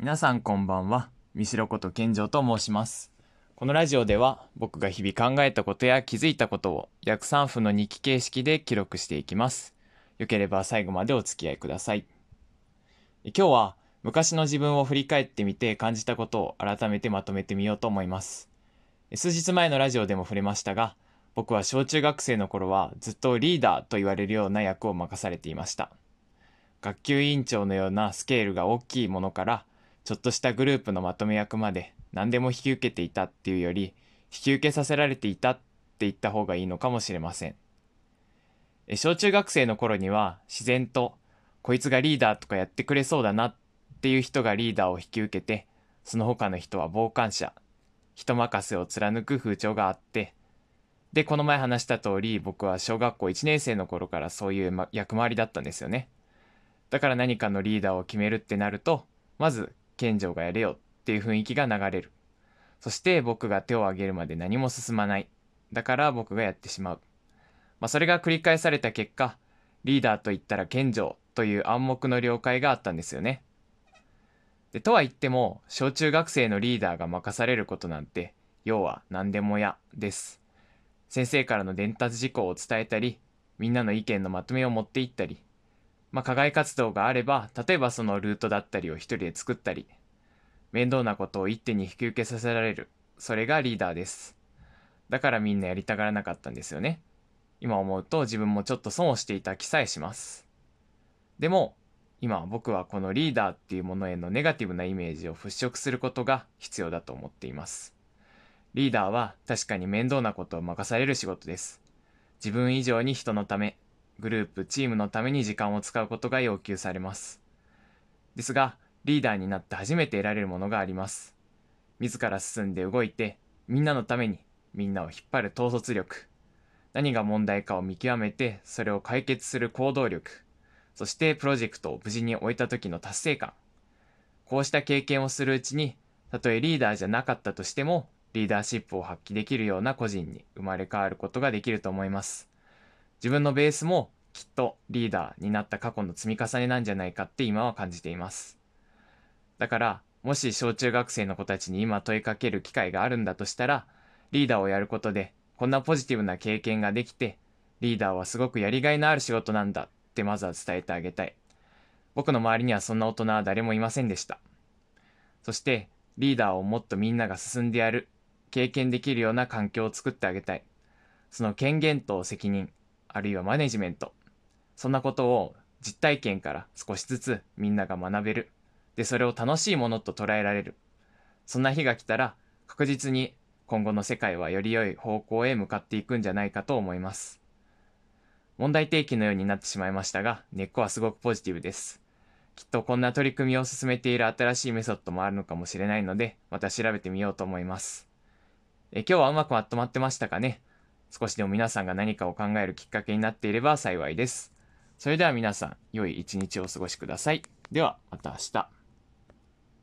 皆さんこんばんは。三代こと健城と申します。このラジオでは僕が日々考えたことや気づいたことを約3分の日記形式で記録していきます。よければ最後までお付き合いください。今日は昔の自分を振り返ってみて感じたことを改めてまとめてみようと思います。数日前のラジオでも触れましたが、僕は小中学生の頃はずっとリーダーと言われるような役を任されていました。学級委員長のようなスケールが大きいものからちょっとしたグループのまとめ役まで何でも引き受けていたっていうより引き受けさせられていたって言った方がいいのかもしれません。小中学生の頃には自然とこいつがリーダーとかやってくれそうだなっていう人がリーダーを引き受けてその他の人は傍観者人任せを貫く風潮があってでこの前話した通り僕は小学校1年生の頃からそういう役回りだったんですよね。だから何かのリーダーを決めるってなるとまず健丈がやれよっていう雰囲気が流れる。そして僕が手を挙げるまで何も進まない。だから僕がやってしまう。まあそれが繰り返された結果リーダーと言ったら健丈という暗黙の了解があったんですよね。でとは言っても小中学生のリーダーが任されることなんて要は何でもやです。先生からの伝達事項を伝えたりみんなの意見のまとめを持っていったりまあ、課外活動があれば、例えばそのルートだったりを一人で作ったり、面倒なことを一手に引き受けさせられる。それがリーダーです。だからみんなやりたがらなかったんですよね。今思うと自分もちょっと損をしていた気さえします。でも、今僕はこのリーダーっていうものへのネガティブなイメージを払拭することが必要だと思っています。リーダーは確かに面倒なことを任される仕事です。自分以上に人のため、グループ、チームのために時間を使うことが要求されます。ですが、リーダーになって初めて得られるものがあります。自ら進んで動いて、みんなのためにみんなを引っ張る統率力。何が問題かを見極めて、それを解決する行動力。そしてプロジェクトを無事に終えた時の達成感。こうした経験をするうちに、たとえリーダーじゃなかったとしても、リーダーシップを発揮できるような個人に生まれ変わることができると思います。自分のベースもきっとリーダーになった過去の積み重ねなんじゃないかって今は感じています。だから、もし小中学生の子たちに今問いかける機会があるんだとしたら、リーダーをやることでこんなポジティブな経験ができて、リーダーはすごくやりがいのある仕事なんだってまずは伝えてあげたい。僕の周りにはそんな大人は誰もいませんでした。そして、リーダーをもっとみんなが進んでやる、経験できるような環境を作ってあげたい。その権限と責任、あるいはマネジメント。そんなことを実体験から少しずつみんなが学べる。で、それを楽しいものと捉えられる。そんな日が来たら確実に今後の世界はより良い方向へ向かっていくんじゃないかと思います。問題提起のようになってしまいましたが、根っこはすごくポジティブです。きっとこんな取り組みを進めている新しいメソッドもあるのかもしれないので、また調べてみようと思います。え今日はうまくまとまってましたかね？少しでも皆さんが何かを考えるきっかけになっていれば幸いです。それでは皆さん、良い一日をお過ごしください。では、また明日。